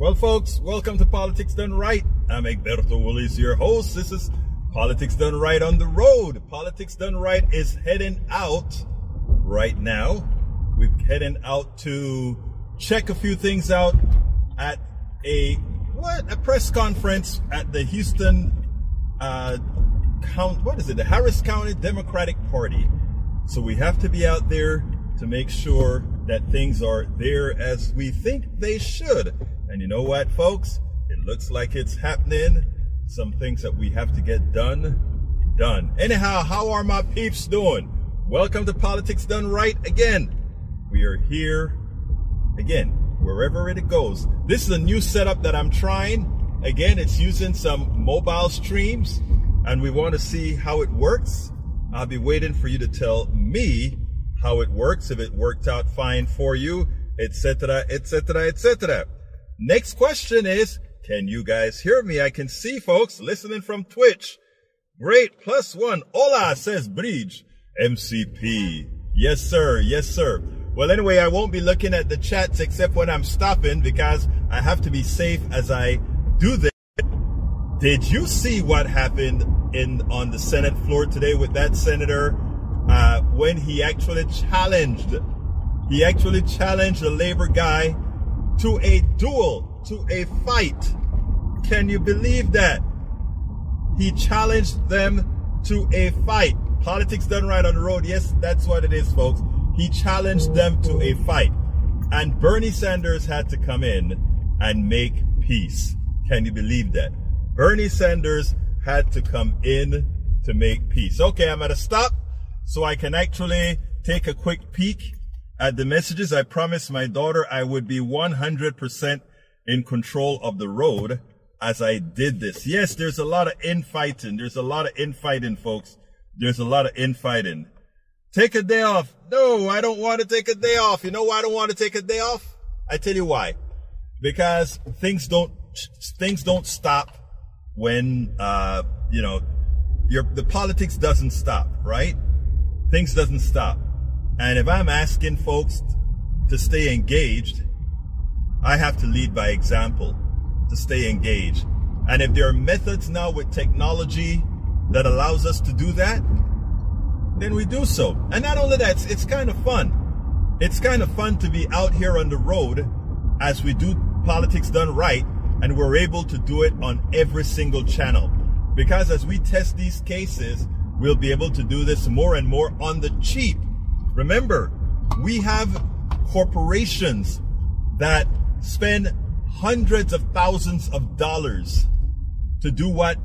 Well, folks, welcome to Politics Done Right. I'm Egberto Willies, your host. This is Politics Done Right on the road. Politics Done Right is heading out right now. We're heading out to check a few things out at a what a press conference at the Houston uh, count. What is it? The Harris County Democratic Party. So we have to be out there to make sure that things are there as we think they should. And you know what, folks? It looks like it's happening. Some things that we have to get done, done. Anyhow, how are my peeps doing? Welcome to Politics Done Right again. We are here again, wherever it goes. This is a new setup that I'm trying. Again, it's using some mobile streams and we want to see how it works. I'll be waiting for you to tell me how it works, if it worked out fine for you, etc., etc., etc. Next question is, can you guys hear me? I can see folks listening from Twitch. Great. Plus one. Hola, says Bridge. MCP. Yes, sir. Yes, sir. Well, anyway, I won't be looking at the chats except when I'm stopping because I have to be safe as I do this. Did you see what happened in on the Senate floor today with that senator uh, when he actually challenged? He actually challenged the labor guy to a duel, to a fight. Can you believe that? He challenged them to a fight. Politics done right on the road. Yes, that's what it is, folks. He challenged them to a fight. And Bernie Sanders had to come in and make peace. Can you believe that? Bernie Sanders had to come in to make peace. Okay, I'm at a stop so I can actually take a quick peek at the messages, I promised my daughter I would be 100% in control of the road as I did this. Yes, there's a lot of infighting. There's a lot of infighting, folks. There's a lot of infighting. Take a day off. No, I don't want to take a day off. You know why I don't want to take a day off? I tell you why. Because things don't, things don't stop when, uh, you know, your, the politics doesn't stop, right? Things doesn't stop. And if I'm asking folks to stay engaged, I have to lead by example to stay engaged. And if there are methods now with technology that allows us to do that, then we do so. And not only that, it's, it's kind of fun. It's kind of fun to be out here on the road as we do politics done right and we're able to do it on every single channel. Because as we test these cases, we'll be able to do this more and more on the cheap Remember, we have corporations that spend hundreds of thousands of dollars to do what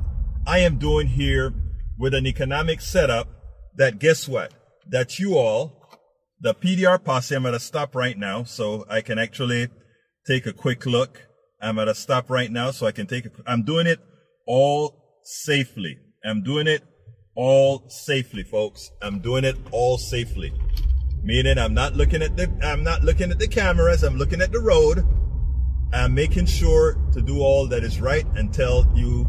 I am doing here with an economic setup that guess what? That you all, the PDR posse, I'm at a stop right now so I can actually take a quick look. I'm at a stop right now so I can take a, I'm doing it all safely. I'm doing it all safely, folks. I'm doing it all safely. Meaning I'm not looking at the I'm not looking at the cameras, I'm looking at the road. I'm making sure to do all that is right and tell you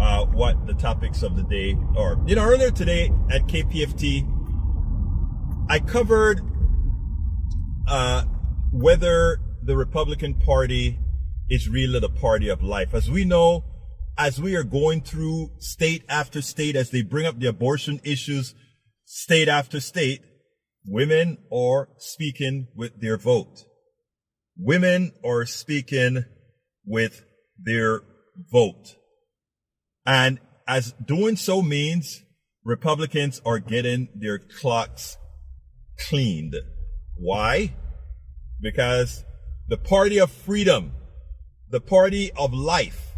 uh, what the topics of the day are. You know, earlier today at KPFT, I covered uh, whether the Republican Party is really the party of life. As we know, as we are going through state after state, as they bring up the abortion issues, state after state, Women are speaking with their vote. Women are speaking with their vote. And as doing so means Republicans are getting their clocks cleaned. Why? Because the party of freedom, the party of life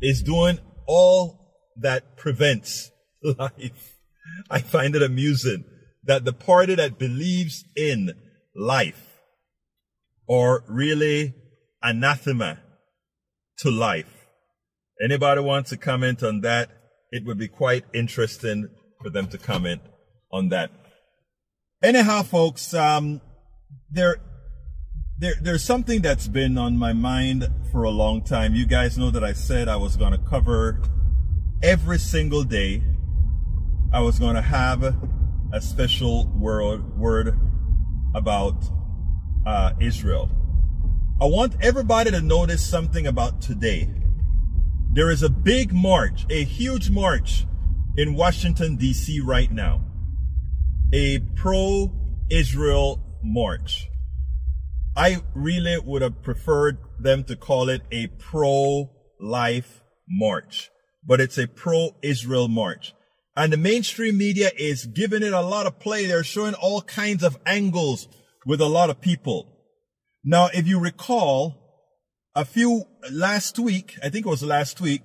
is doing all that prevents life. I find it amusing that the party that believes in life are really anathema to life. Anybody wants to comment on that? It would be quite interesting for them to comment on that. Anyhow, folks, um, there, there, there's something that's been on my mind for a long time. You guys know that I said I was going to cover every single day. I was going to have a special word, word about uh, Israel. I want everybody to notice something about today. There is a big march, a huge march in Washington, D.C. right now. A pro Israel march. I really would have preferred them to call it a pro life march, but it's a pro Israel march. And the mainstream media is giving it a lot of play. They're showing all kinds of angles with a lot of people. Now, if you recall, a few last week, I think it was last week,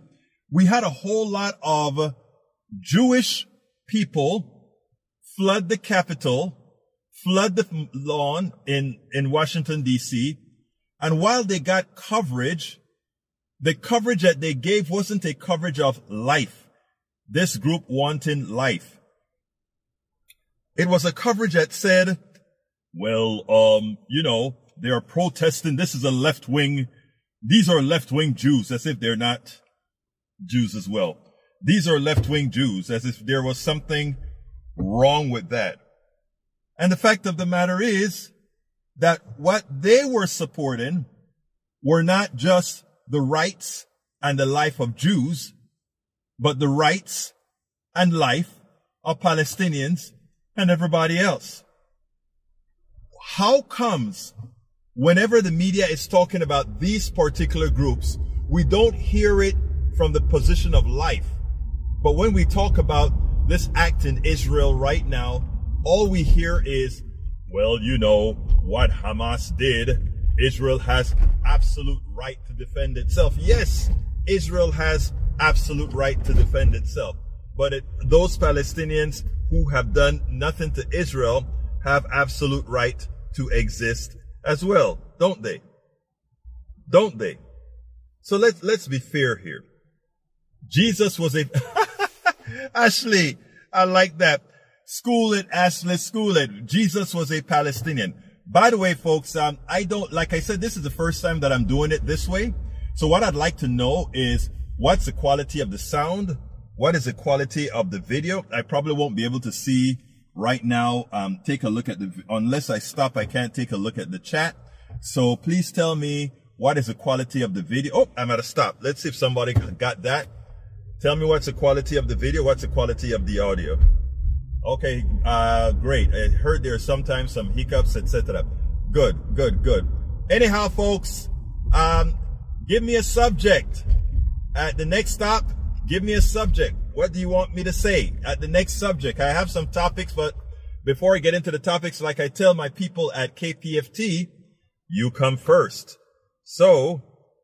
we had a whole lot of Jewish people flood the Capitol, flood the lawn in, in Washington DC. And while they got coverage, the coverage that they gave wasn't a coverage of life. This group wanting life. It was a coverage that said, well, um, you know, they are protesting. This is a left wing. These are left wing Jews as if they're not Jews as well. These are left wing Jews as if there was something wrong with that. And the fact of the matter is that what they were supporting were not just the rights and the life of Jews, but the rights and life of Palestinians and everybody else. How comes whenever the media is talking about these particular groups, we don't hear it from the position of life. But when we talk about this act in Israel right now, all we hear is, well, you know, what Hamas did. Israel has absolute right to defend itself. Yes, Israel has absolute right to defend itself. But it, those Palestinians who have done nothing to Israel have absolute right to exist as well, don't they? Don't they? So let's, let's be fair here. Jesus was a, Ashley, I like that. School it, Ashley, school it. Jesus was a Palestinian. By the way, folks, um, I don't, like I said, this is the first time that I'm doing it this way. So what I'd like to know is what's the quality of the sound? What is the quality of the video? I probably won't be able to see right now. Um, take a look at the, unless I stop, I can't take a look at the chat. So please tell me what is the quality of the video. Oh, I'm at a stop. Let's see if somebody got that. Tell me what's the quality of the video. What's the quality of the audio? Okay, uh, great. I heard there's sometimes some hiccups, etc. Good, good, good. Anyhow, folks, um, give me a subject. At the next stop, give me a subject. What do you want me to say at the next subject? I have some topics, but before I get into the topics, like I tell my people at KPFT, you come first. So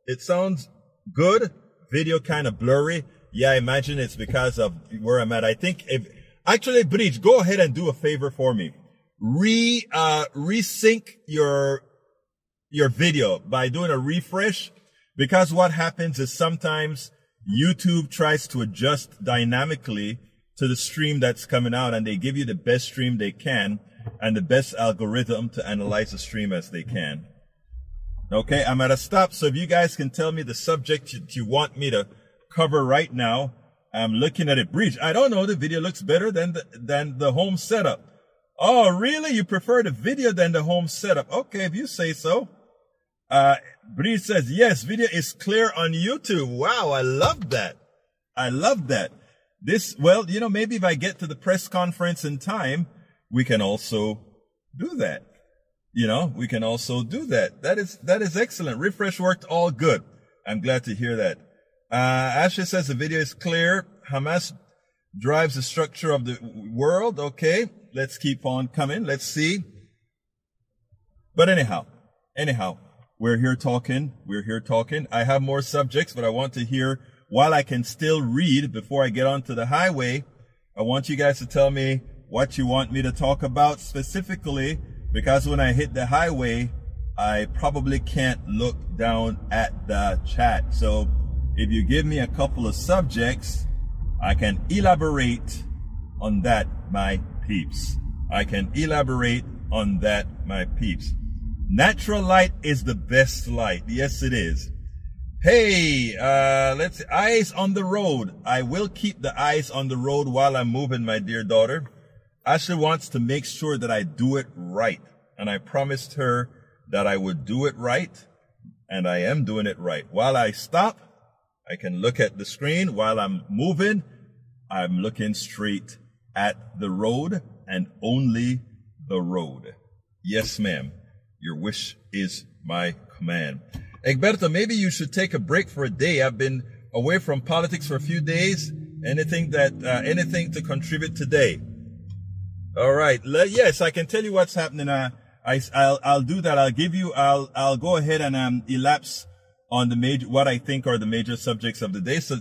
it sounds good. Video kind of blurry. Yeah, I imagine it's because of where I'm at. I think if actually, Bridge, go ahead and do a favor for me. Re uh resync your your video by doing a refresh because what happens is sometimes YouTube tries to adjust dynamically to the stream that's coming out and they give you the best stream they can and the best algorithm to analyze the stream as they can. Okay, I'm at a stop. So if you guys can tell me the subject you, you want me to cover right now, I'm looking at it. Breach, I don't know. The video looks better than the, than the home setup. Oh, really? You prefer the video than the home setup? Okay, if you say so. Uh, Bree says, yes, video is clear on YouTube. Wow, I love that. I love that. This, well, you know, maybe if I get to the press conference in time, we can also do that. You know, we can also do that. That is, that is excellent. Refresh worked all good. I'm glad to hear that. Uh, Ashley says the video is clear. Hamas drives the structure of the world. Okay. Let's keep on coming. Let's see. But anyhow, anyhow, we're here talking. We're here talking. I have more subjects, but I want to hear while I can still read before I get onto the highway. I want you guys to tell me what you want me to talk about specifically because when I hit the highway, I probably can't look down at the chat. So if you give me a couple of subjects, I can elaborate on that, my peeps. I can elaborate on that, my peeps. Natural light is the best light. Yes, it is. Hey, uh, let's eyes on the road. I will keep the eyes on the road while I'm moving, my dear daughter. Ashley wants to make sure that I do it right. And I promised her that I would do it right. and I am doing it right. While I stop, I can look at the screen. While I'm moving, I'm looking straight at the road and only the road. Yes, ma'am. Your wish is my command. Egberto, maybe you should take a break for a day. I've been away from politics for a few days. Anything that, uh, anything to contribute today? All right. yes, I can tell you what's happening. Uh, I, I'll, I'll do that. I'll give you, I'll, I'll go ahead and, um, elapse on the major, what I think are the major subjects of the day. So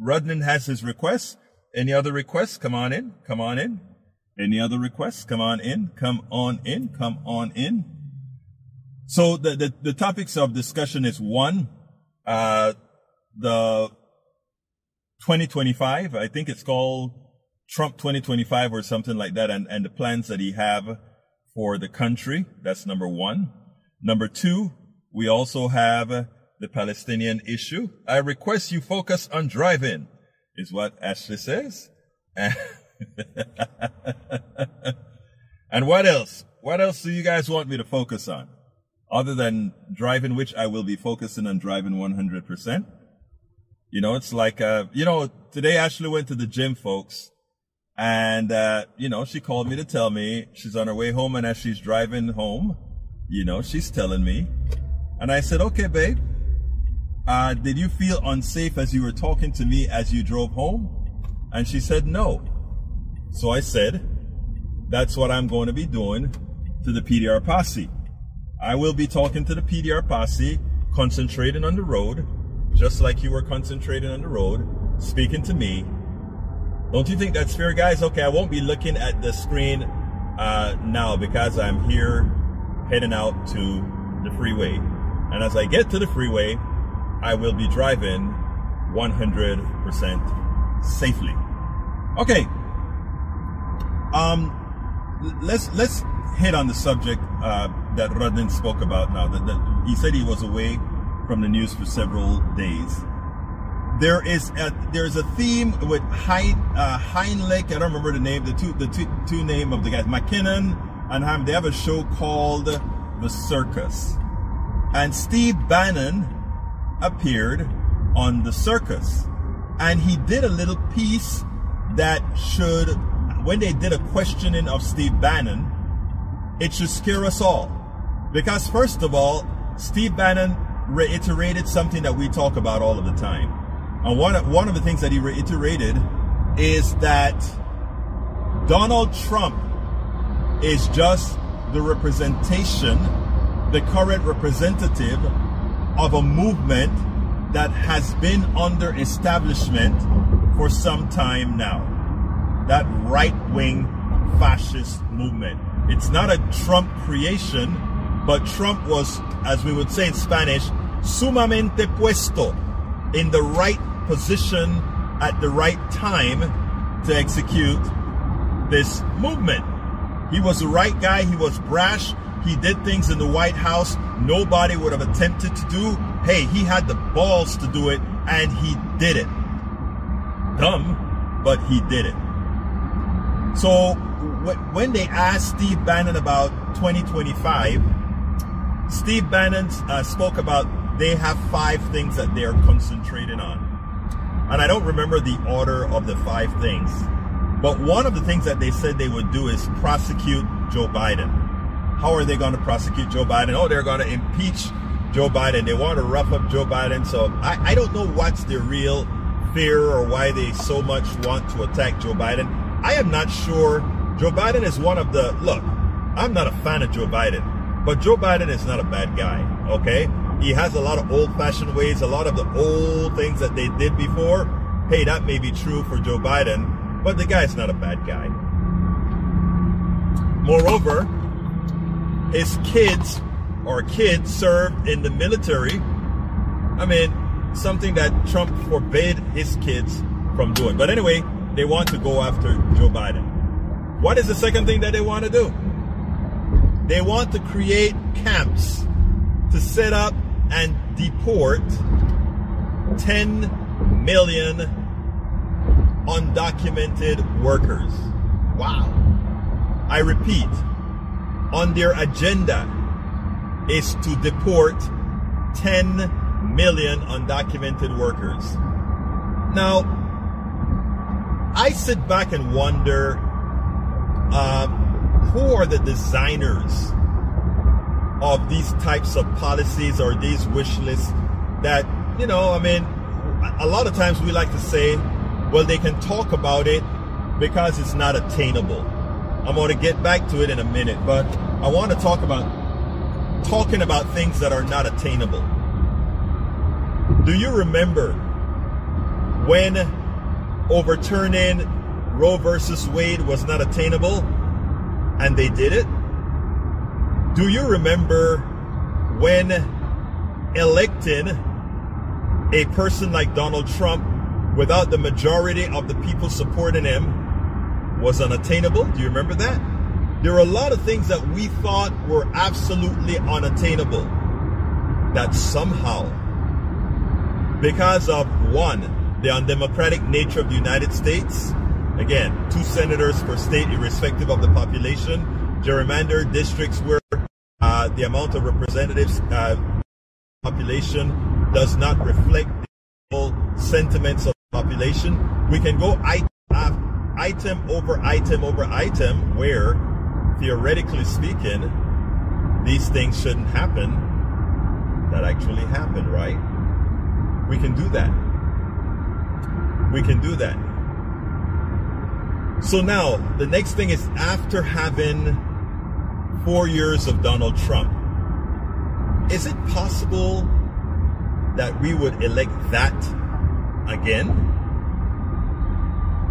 Rudnin has his requests. Any other requests? Come on in. Come on in. Any other requests? Come on in. Come on in. Come on in. So the, the, the topics of discussion is one, uh, the 2025, I think it's called Trump 2025 or something like that, and, and the plans that he have for the country. That's number one. Number two, we also have the Palestinian issue. I request you focus on driving, is what Ashley says. and what else? What else do you guys want me to focus on? Other than driving, which I will be focusing on driving 100%. You know, it's like, uh, you know, today Ashley went to the gym, folks. And, uh, you know, she called me to tell me she's on her way home. And as she's driving home, you know, she's telling me. And I said, okay, babe, uh, did you feel unsafe as you were talking to me as you drove home? And she said, no. So I said, that's what I'm going to be doing to the PDR posse. I will be talking to the PDR posse, concentrating on the road, just like you were concentrating on the road, speaking to me. Don't you think that's fair, guys? Okay, I won't be looking at the screen uh, now because I'm here heading out to the freeway. And as I get to the freeway, I will be driving 100% safely. Okay. Um, let's let's hit on the subject uh, that Rudnin spoke about now. That, that he said he was away from the news for several days. There is a, there's a theme with hein, uh, Heinrich. I don't remember the name. The two the two, two name of the guys, McKinnon and Ham. They have a show called The Circus, and Steve Bannon appeared on The Circus, and he did a little piece that should, when they did a questioning of Steve Bannon, it should scare us all. Because first of all, Steve Bannon reiterated something that we talk about all of the time. And one, of, one of the things that he reiterated is that Donald Trump is just the representation, the current representative of a movement that has been under establishment for some time now. That right wing fascist movement. It's not a Trump creation but Trump was, as we would say in Spanish, sumamente puesto in the right position at the right time to execute this movement. He was the right guy. He was brash. He did things in the White House nobody would have attempted to do. Hey, he had the balls to do it and he did it. Dumb, but he did it. So when they asked Steve Bannon about 2025, Steve Bannon uh, spoke about they have five things that they're concentrating on. And I don't remember the order of the five things. But one of the things that they said they would do is prosecute Joe Biden. How are they going to prosecute Joe Biden? Oh, they're going to impeach Joe Biden. They want to rough up Joe Biden. So I, I don't know what's their real fear or why they so much want to attack Joe Biden. I am not sure. Joe Biden is one of the, look, I'm not a fan of Joe Biden. But Joe Biden is not a bad guy, okay? He has a lot of old fashioned ways, a lot of the old things that they did before. Hey, that may be true for Joe Biden, but the guy's not a bad guy. Moreover, his kids or kids served in the military. I mean, something that Trump forbade his kids from doing. But anyway, they want to go after Joe Biden. What is the second thing that they want to do? They want to create camps to set up and deport 10 million undocumented workers. Wow. I repeat, on their agenda is to deport 10 million undocumented workers. Now, I sit back and wonder um, who are the designers of these types of policies or these wish lists that, you know, I mean, a lot of times we like to say, well, they can talk about it because it's not attainable. I'm going to get back to it in a minute, but I want to talk about talking about things that are not attainable. Do you remember when overturning Roe versus Wade was not attainable and they did it? Do you remember when electing a person like Donald Trump without the majority of the people supporting him was unattainable? Do you remember that? There were a lot of things that we thought were absolutely unattainable that somehow, because of one, the undemocratic nature of the United States, again, two senators per state, irrespective of the population, gerrymandered districts where uh, the amount of representatives uh, population does not reflect the sentiments of the population. We can go item, item over item over item where, theoretically speaking, these things shouldn't happen that actually happen, right? We can do that. We can do that. So now, the next thing is after having four years of Donald Trump, is it possible that we would elect that again?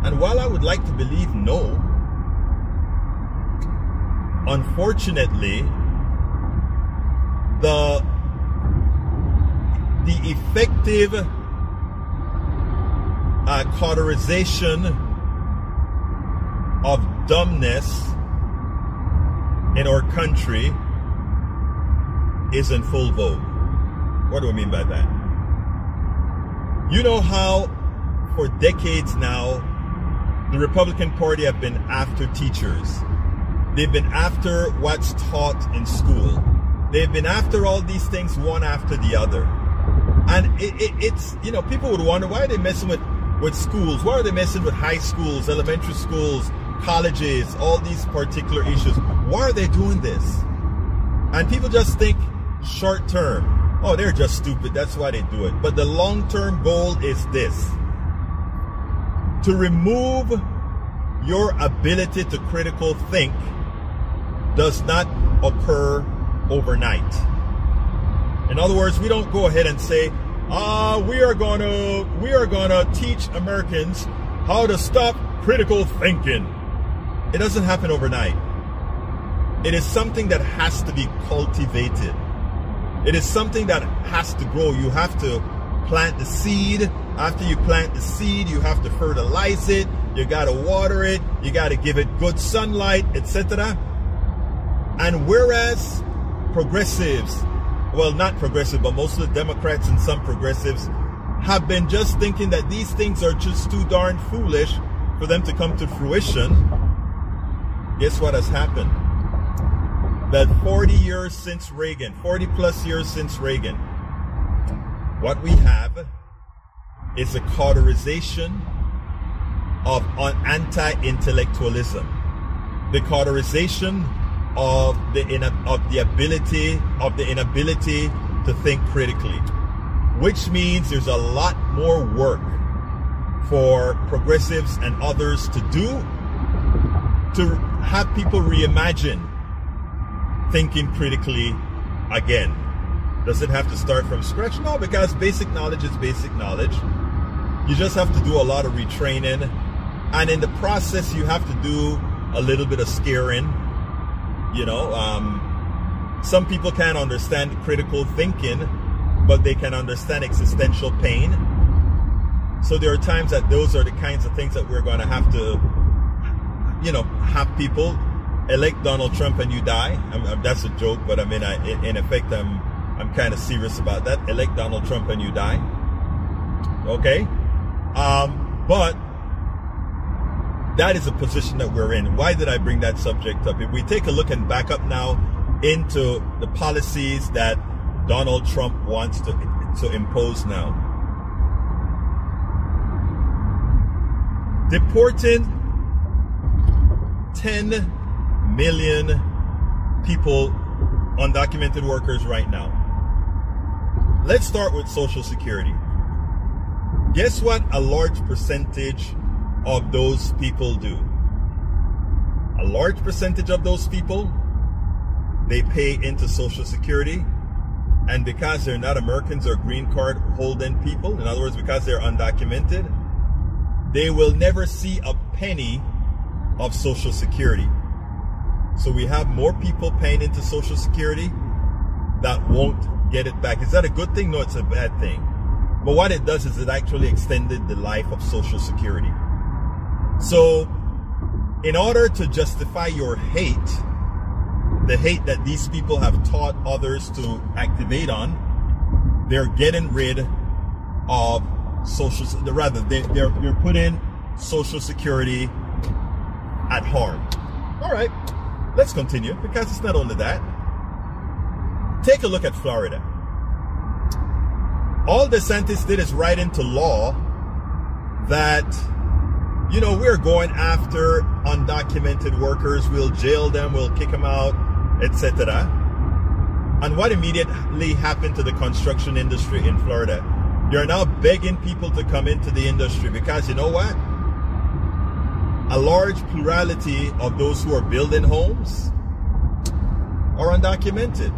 And while I would like to believe no, unfortunately, the the effective uh, cauterization of dumbness in our country is in full vogue. What do I mean by that? You know how for decades now the Republican Party have been after teachers. They've been after what's taught in school. They've been after all these things one after the other. And it, it, it's, you know, people would wonder why are they messing with, with schools? Why are they messing with high schools, elementary schools, colleges, all these particular issues? Why are they doing this? And people just think short term. Oh, they're just stupid. That's why they do it. But the long term goal is this to remove your ability to critical think does not occur overnight. In other words, we don't go ahead and say, "Ah, uh, we are to we are to teach Americans how to stop critical thinking." It doesn't happen overnight. It is something that has to be cultivated. It is something that has to grow. You have to plant the seed. After you plant the seed, you have to fertilize it. You got to water it. You got to give it good sunlight, etc. And whereas progressives, well, not progressive, but most of the Democrats and some progressives have been just thinking that these things are just too darn foolish for them to come to fruition, guess what has happened? That 40 years since Reagan, 40 plus years since Reagan, what we have is a cauterization of anti-intellectualism, the cauterization of the of the ability of the inability to think critically, which means there's a lot more work for progressives and others to do to have people reimagine thinking critically again. Does it have to start from scratch? No, because basic knowledge is basic knowledge. You just have to do a lot of retraining. And in the process, you have to do a little bit of scaring. You know, um, some people can't understand critical thinking, but they can understand existential pain. So there are times that those are the kinds of things that we're going to have to you know, have people elect Donald Trump and you die. I'm, I'm, that's a joke, but I mean, I, in effect, I'm I'm kind of serious about that. Elect Donald Trump and you die. Okay, um, but that is a position that we're in. Why did I bring that subject up? If we take a look and back up now into the policies that Donald Trump wants to, to impose now. Deporting 10 million people, undocumented workers right now. Let's start with Social Security. Guess what a large percentage of those people do? A large percentage of those people, they pay into Social Security. And because they're not Americans or green card holding people, in other words, because they're undocumented, they will never see a penny of Social Security. So we have more people paying into Social Security that won't get it back. Is that a good thing? No, it's a bad thing. But what it does is it actually extended the life of Social Security. So, in order to justify your hate, the hate that these people have taught others to activate on, they're getting rid of social, the rather, they, they're, they're putting Social Security at harm. All right, let's continue because it's not only that. Take a look at Florida. All DeSantis did is write into law that, you know, we're going after undocumented workers, we'll jail them, we'll kick them out, etc. And what immediately happened to the construction industry in Florida? You're now begging people to come into the industry because you know what? a large plurality of those who are building homes are undocumented.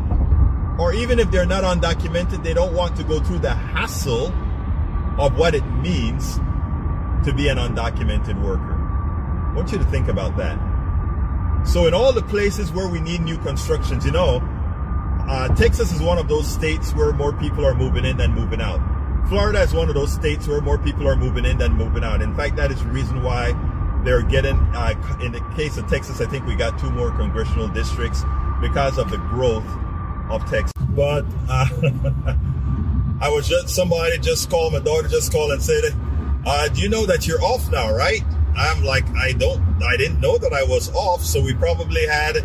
Or even if they're not undocumented, they don't want to go through the hassle of what it means to be an undocumented worker. I want you to think about that. So, in all the places where we need new constructions, you know, uh, Texas is one of those states where more people are moving in than moving out. Florida is one of those states where more people are moving in than moving out. In fact, that is the reason why they're getting, uh, in the case of Texas, I think we got two more congressional districts because of the growth of Texas. But uh, I was just, somebody just called, my daughter just called and said, uh, do you know that you're off now, right? I'm like, I don't, I didn't know that I was off. So we probably had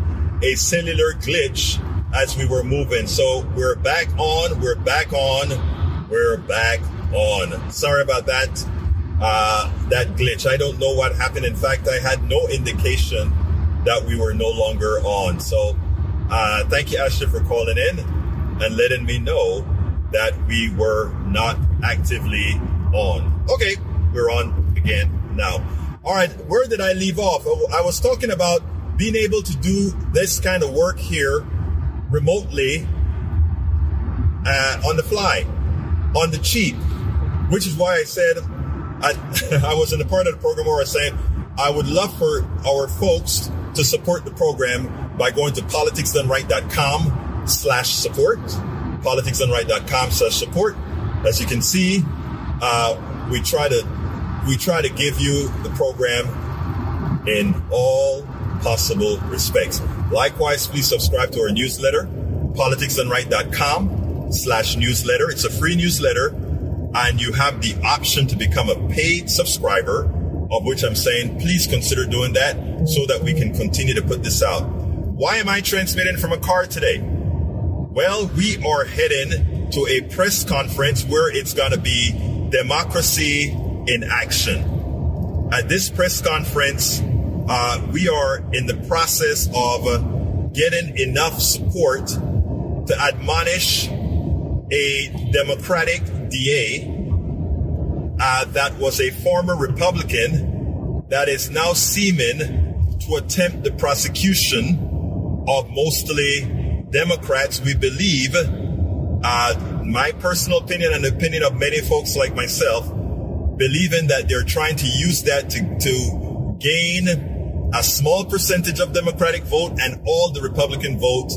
a cellular glitch as we were moving. So we're back on, we're back on, we're back on. Sorry about that uh, that glitch. I don't know what happened. In fact, I had no indication that we were no longer on. So uh, thank you, Ashley, for calling in and letting me know that we were not actively on. Okay, we're on again now. All right, where did I leave off? Oh, I was talking about being able to do this kind of work here remotely uh, on the fly, on the cheap, which is why I said I, I was in a part of the program where I saying I would love for our folks to support the program by going to politicsdoneright.com slash support. Politicsdoneright.com slash support. As you can see, uh, we try to we try to give you the program in all possible respects. Likewise, please subscribe to our newsletter, politicsdoneright.com slash newsletter. It's a free newsletter and you have the option to become a paid subscriber, of which I'm saying please consider doing that so that we can continue to put this out. Why am I transmitting from a car today? Well, we are heading to a press conference where it's going to be democracy in action. At this press conference, uh, we are in the process of getting enough support to admonish a Democratic DA uh, that was a former Republican that is now seeming to attempt the prosecution of mostly Democrats. We believe, uh, my personal opinion and the opinion of many folks like myself, believing that they're trying to use that to, to gain a small percentage of Democratic vote and all the Republican vote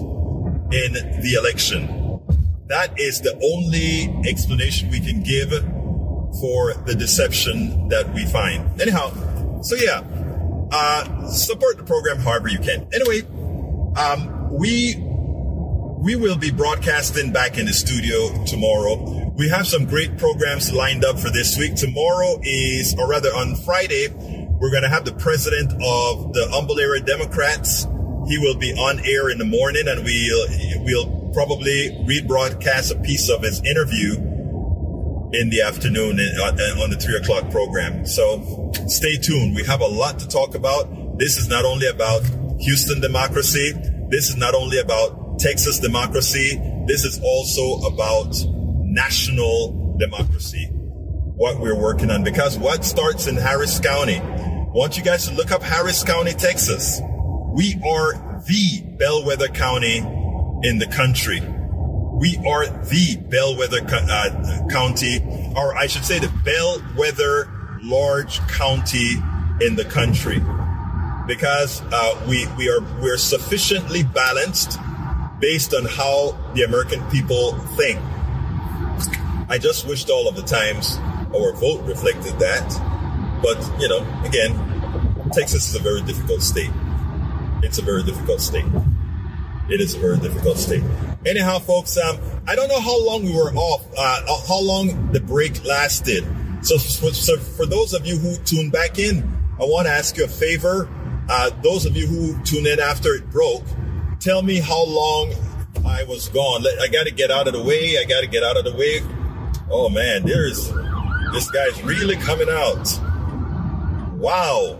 in the election. That is the only explanation we can give for the deception that we find. Anyhow, so yeah, uh, support the program however you can. Anyway, um, we we will be broadcasting back in the studio tomorrow. We have some great programs lined up for this week. Tomorrow is, or rather on Friday, we're going to have the president of the Humble Area Democrats. He will be on air in the morning and we'll, we'll probably rebroadcast a piece of his interview in the afternoon on the three o'clock program. So stay tuned. We have a lot to talk about. This is not only about Houston democracy. This is not only about Texas democracy. This is also about national democracy. What we're working on because what starts in Harris County. I want you guys to look up Harris County, Texas. We are the bellwether county in the country. We are the bellwether uh, county, or I should say the bellwether large county in the country because uh, we, we are we're sufficiently balanced based on how the American people think. I just wished all of the times our vote reflected that. But, you know, again, Texas is a very difficult state. It's a very difficult state. It is a very difficult state. Anyhow, folks, um, I don't know how long we were off, uh, how long the break lasted. So, so for those of you who tuned back in, I want to ask you a favor. Uh, those of you who tuned in after it broke, tell me how long I was gone. I got to get out of the way. I got to get out of the way. Oh man, there's this guy's really coming out. Wow,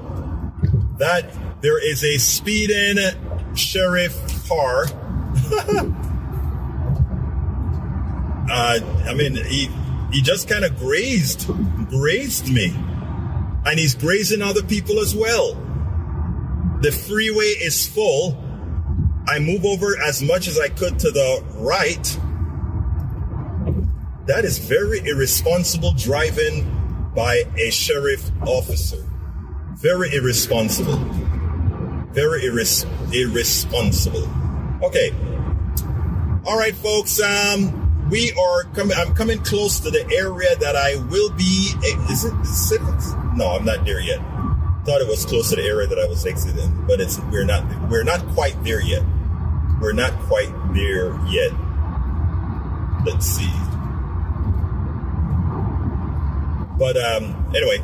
that there is a speeding sheriff car. uh, I mean, he he just kind of grazed grazed me, and he's grazing other people as well. The freeway is full. I move over as much as I could to the right. That is very irresponsible driving by a sheriff officer. Very irresponsible. Very irres- irresponsible. Okay. All right, folks. Um, we are coming. I'm coming close to the area that I will be. Is it? Is it no, I'm not there yet thought it was close to the area that I was exiting, but it's we're not we're not quite there yet. We're not quite there yet. Let's see. But um, anyway,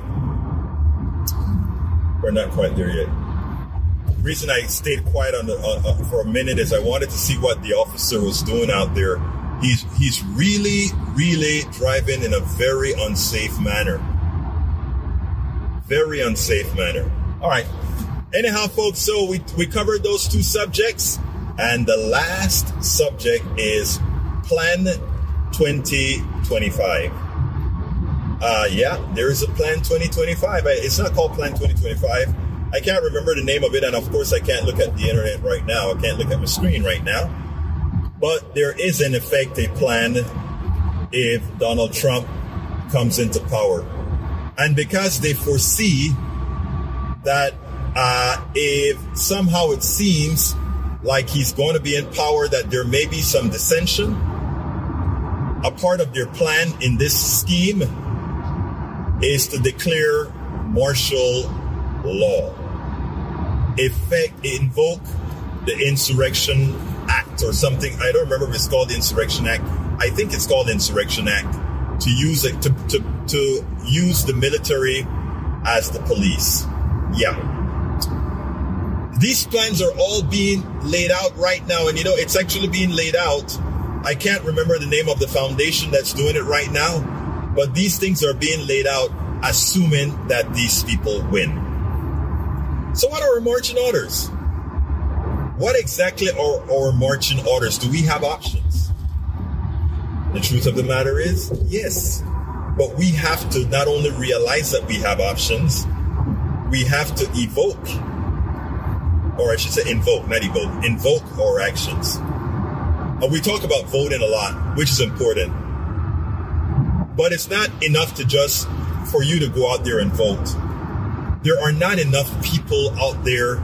we're not quite there yet. The reason I stayed quiet on the uh, uh, for a minute is I wanted to see what the officer was doing out there. He's he's really really driving in a very unsafe manner very unsafe manner. All right. Anyhow, folks, so we, we covered those two subjects. And the last subject is Plan 2025. Uh, yeah, there is a Plan 2025. It's not called Plan 2025. I can't remember the name of it. And of course, I can't look at the internet right now. I can't look at my screen right now. But there is, in effect, a plan if Donald Trump comes into power. And because they foresee that uh, if somehow it seems like he's going to be in power, that there may be some dissension, a part of their plan in this scheme is to declare martial law, effect, invoke the Insurrection Act or something. I don't remember if it's called the Insurrection Act. I think it's called Insurrection Act to use it to, to, to use the military as the police. Yeah. These plans are all being laid out right now, and you know, it's actually being laid out. I can't remember the name of the foundation that's doing it right now, but these things are being laid out assuming that these people win. So, what are our marching orders? What exactly are our marching orders? Do we have options? The truth of the matter is, yes. But we have to not only realize that we have options, we have to evoke, or I should say invoke, not evoke, invoke our actions. And we talk about voting a lot, which is important. But it's not enough to just for you to go out there and vote. There are not enough people out there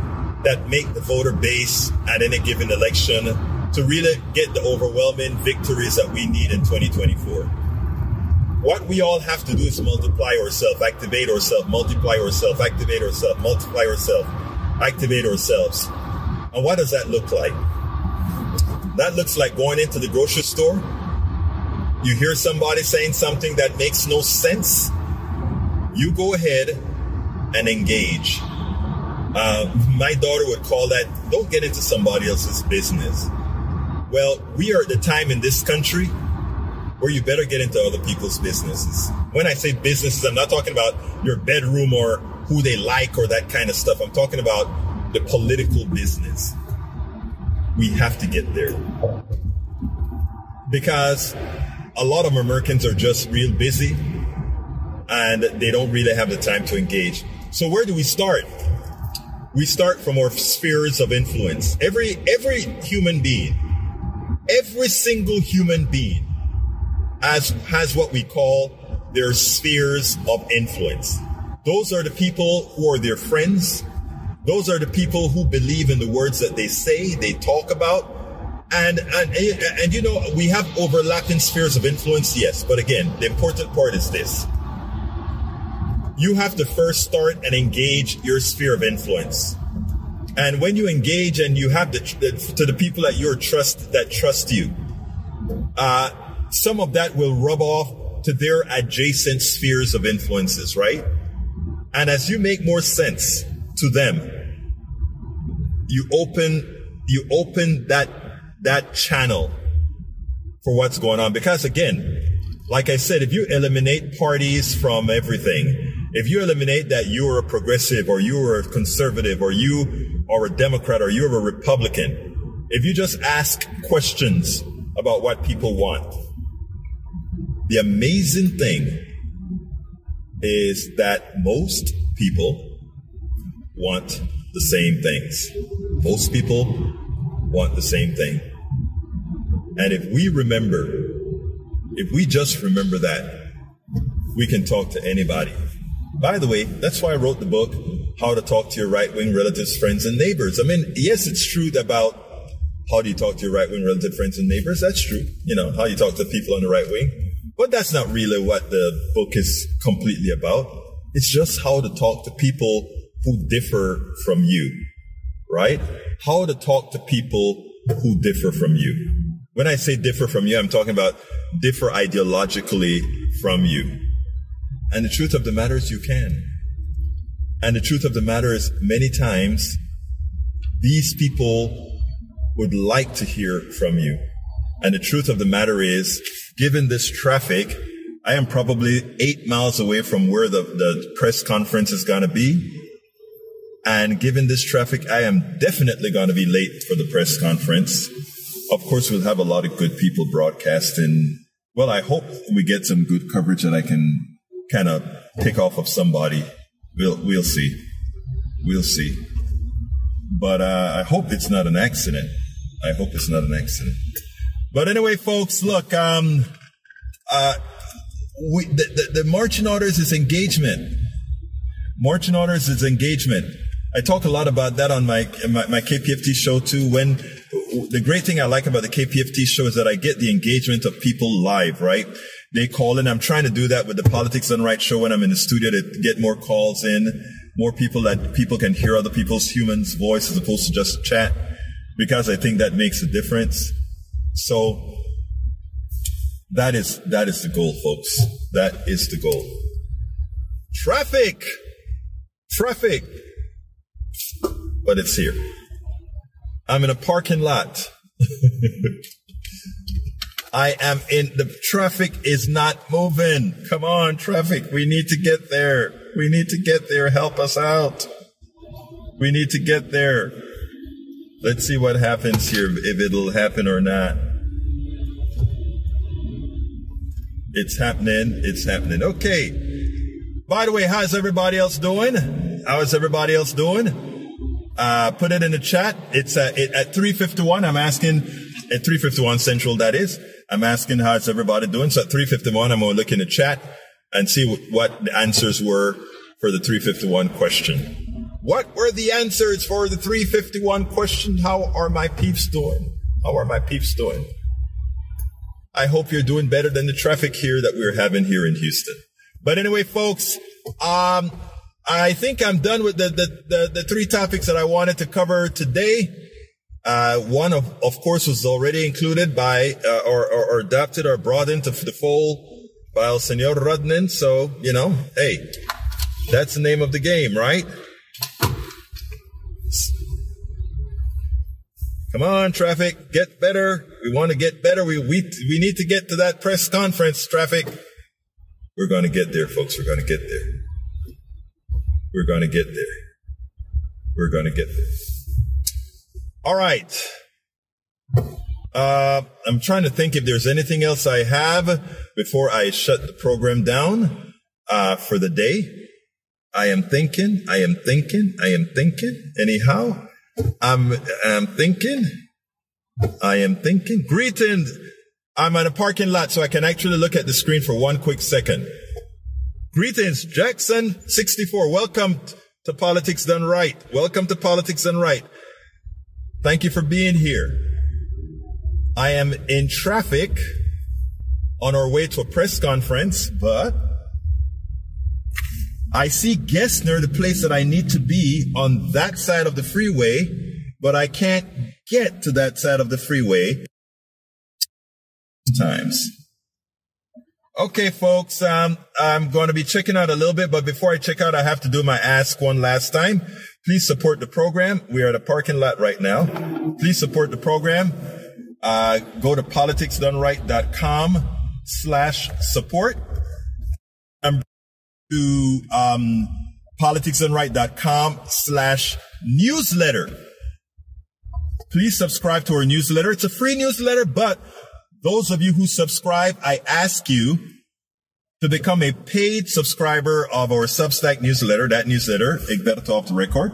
that make the voter base at any given election to really get the overwhelming victories that we need in 2024. What we all have to do is multiply ourselves, activate ourselves, multiply ourselves, activate ourselves, multiply ourselves, activate ourselves. And what does that look like? That looks like going into the grocery store. You hear somebody saying something that makes no sense. You go ahead and engage. Uh, my daughter would call that don't get into somebody else's business Well, we are at the time in this country where you better get into other people's businesses. When I say businesses, I'm not talking about your bedroom or who they like or that kind of stuff. I'm talking about the political business. We have to get there. Because a lot of Americans are just real busy and they don't really have the time to engage. So where do we start? We start from our spheres of influence. Every every human being, every single human being has has what we call their spheres of influence. Those are the people who are their friends. Those are the people who believe in the words that they say, they talk about. And, and, and you know, we have overlapping spheres of influence, yes. But again, the important part is this. You have to first start and engage your sphere of influence. And when you engage and you have the, the to the people that you trust, that trust you, uh, some of that will rub off to their adjacent spheres of influences, right? And as you make more sense to them, you open, you open that, that channel for what's going on. Because again, like I said, if you eliminate parties from everything, if you eliminate that you're a progressive or you're a conservative or you are a Democrat or you're a Republican, if you just ask questions about what people want, the amazing thing is that most people want the same things. Most people want the same thing. And if we remember, if we just remember that, we can talk to anybody. By the way, that's why I wrote the book, How to Talk to Your Right Wing Relatives, Friends, and Neighbors. I mean, yes, it's true about how do you talk to your right wing relative friends and neighbors. That's true. You know, how you talk to people on the right wing. But that's not really what the book is completely about. It's just how to talk to people who differ from you, right? How to talk to people who differ from you. When I say differ from you, I'm talking about differ ideologically from you. And the truth of the matter is you can. And the truth of the matter is many times these people would like to hear from you. And the truth of the matter is, given this traffic, I am probably eight miles away from where the, the press conference is going to be. And given this traffic, I am definitely going to be late for the press conference. Of course, we'll have a lot of good people broadcasting. Well, I hope we get some good coverage that I can kind of pick off of somebody. We'll, we'll see. We'll see. But uh, I hope it's not an accident. I hope it's not an accident. But anyway, folks, look, um, uh, we, the, the, the marching orders is engagement. Marching orders is engagement. I talk a lot about that on my, my, my KPFT show too. When the great thing I like about the KPFT show is that I get the engagement of people live, right? They call in. I'm trying to do that with the Politics Done Right show when I'm in the studio to get more calls in, more people that people can hear other people's humans' voice as opposed to just chat, because I think that makes a difference. So that is, that is the goal, folks. That is the goal. Traffic! Traffic! But it's here. I'm in a parking lot. I am in the traffic is not moving. Come on, traffic. We need to get there. We need to get there. Help us out. We need to get there. Let's see what happens here, if it'll happen or not. It's happening. It's happening. Okay. By the way, how's everybody else doing? How is everybody else doing? Uh, put it in the chat. It's uh, it, at 351. I'm asking at 351 Central, that is. I'm asking how's everybody doing. So at 351, I'm going to look in the chat and see what the answers were for the 351 question. What were the answers for the 351 question? How are my peeps doing? How are my peeps doing? I hope you're doing better than the traffic here that we're having here in Houston. But anyway, folks, um, I think I'm done with the, the, the, the, three topics that I wanted to cover today. Uh, one of, of course, was already included by, uh, or, or, or, adapted or brought into the fold by El Senor Rudnin. So, you know, hey, that's the name of the game, right? Come on, traffic, get better. We want to get better. We, we, we need to get to that press conference, traffic. We're going to get there, folks. We're going to get there. We're going to get there. We're going to get there. All right. Uh, I'm trying to think if there's anything else I have before I shut the program down uh, for the day. I am thinking, I am thinking, I am thinking. Anyhow, I'm, I'm thinking, I am thinking. Greetings. I'm in a parking lot, so I can actually look at the screen for one quick second. Greetings, Jackson 64. Welcome to Politics Done Right. Welcome to Politics Done Right. Thank you for being here. I am in traffic on our way to a press conference, but I see Gessner, the place that I need to be on that side of the freeway, but I can't get to that side of the freeway times. Okay, folks, um, I'm going to be checking out a little bit, but before I check out, I have to do my ask one last time. Please support the program. We are at a parking lot right now. Please support the program. Uh, go to politicsdoneright.com slash support to um, politicsdoneright.com slash newsletter. Please subscribe to our newsletter. It's a free newsletter, but those of you who subscribe, I ask you to become a paid subscriber of our Substack newsletter, that newsletter, Egberto off the record.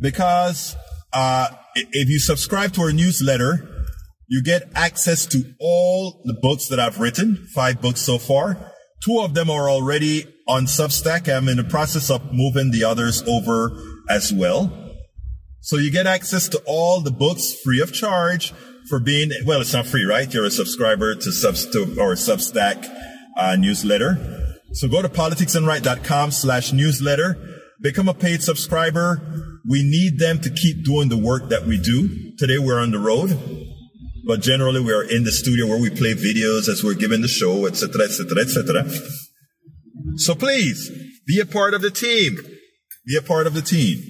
Because uh, if you subscribe to our newsletter, you get access to all the books that I've written, five books so far. Two of them are already on Substack. I'm in the process of moving the others over as well. So you get access to all the books free of charge for being, well, it's not free, right? You're a subscriber to, subs, to our Substack uh, newsletter. So go to politicsdoneright.com slash newsletter. Become a paid subscriber. We need them to keep doing the work that we do. Today we're on the road, but generally we are in the studio where we play videos as we're giving the show, etc., etc., etc. So please be a part of the team. Be a part of the team.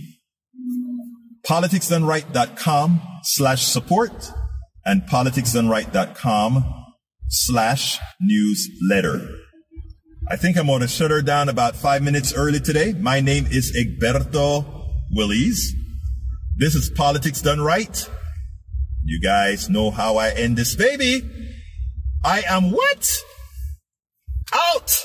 politicsdoneright.com slash support and politicsdoneright.com slash newsletter. I think I'm going to shut her down about five minutes early today. My name is Egberto Willies. This is Politics Done Right. You guys know how I end this baby. I am what? Out!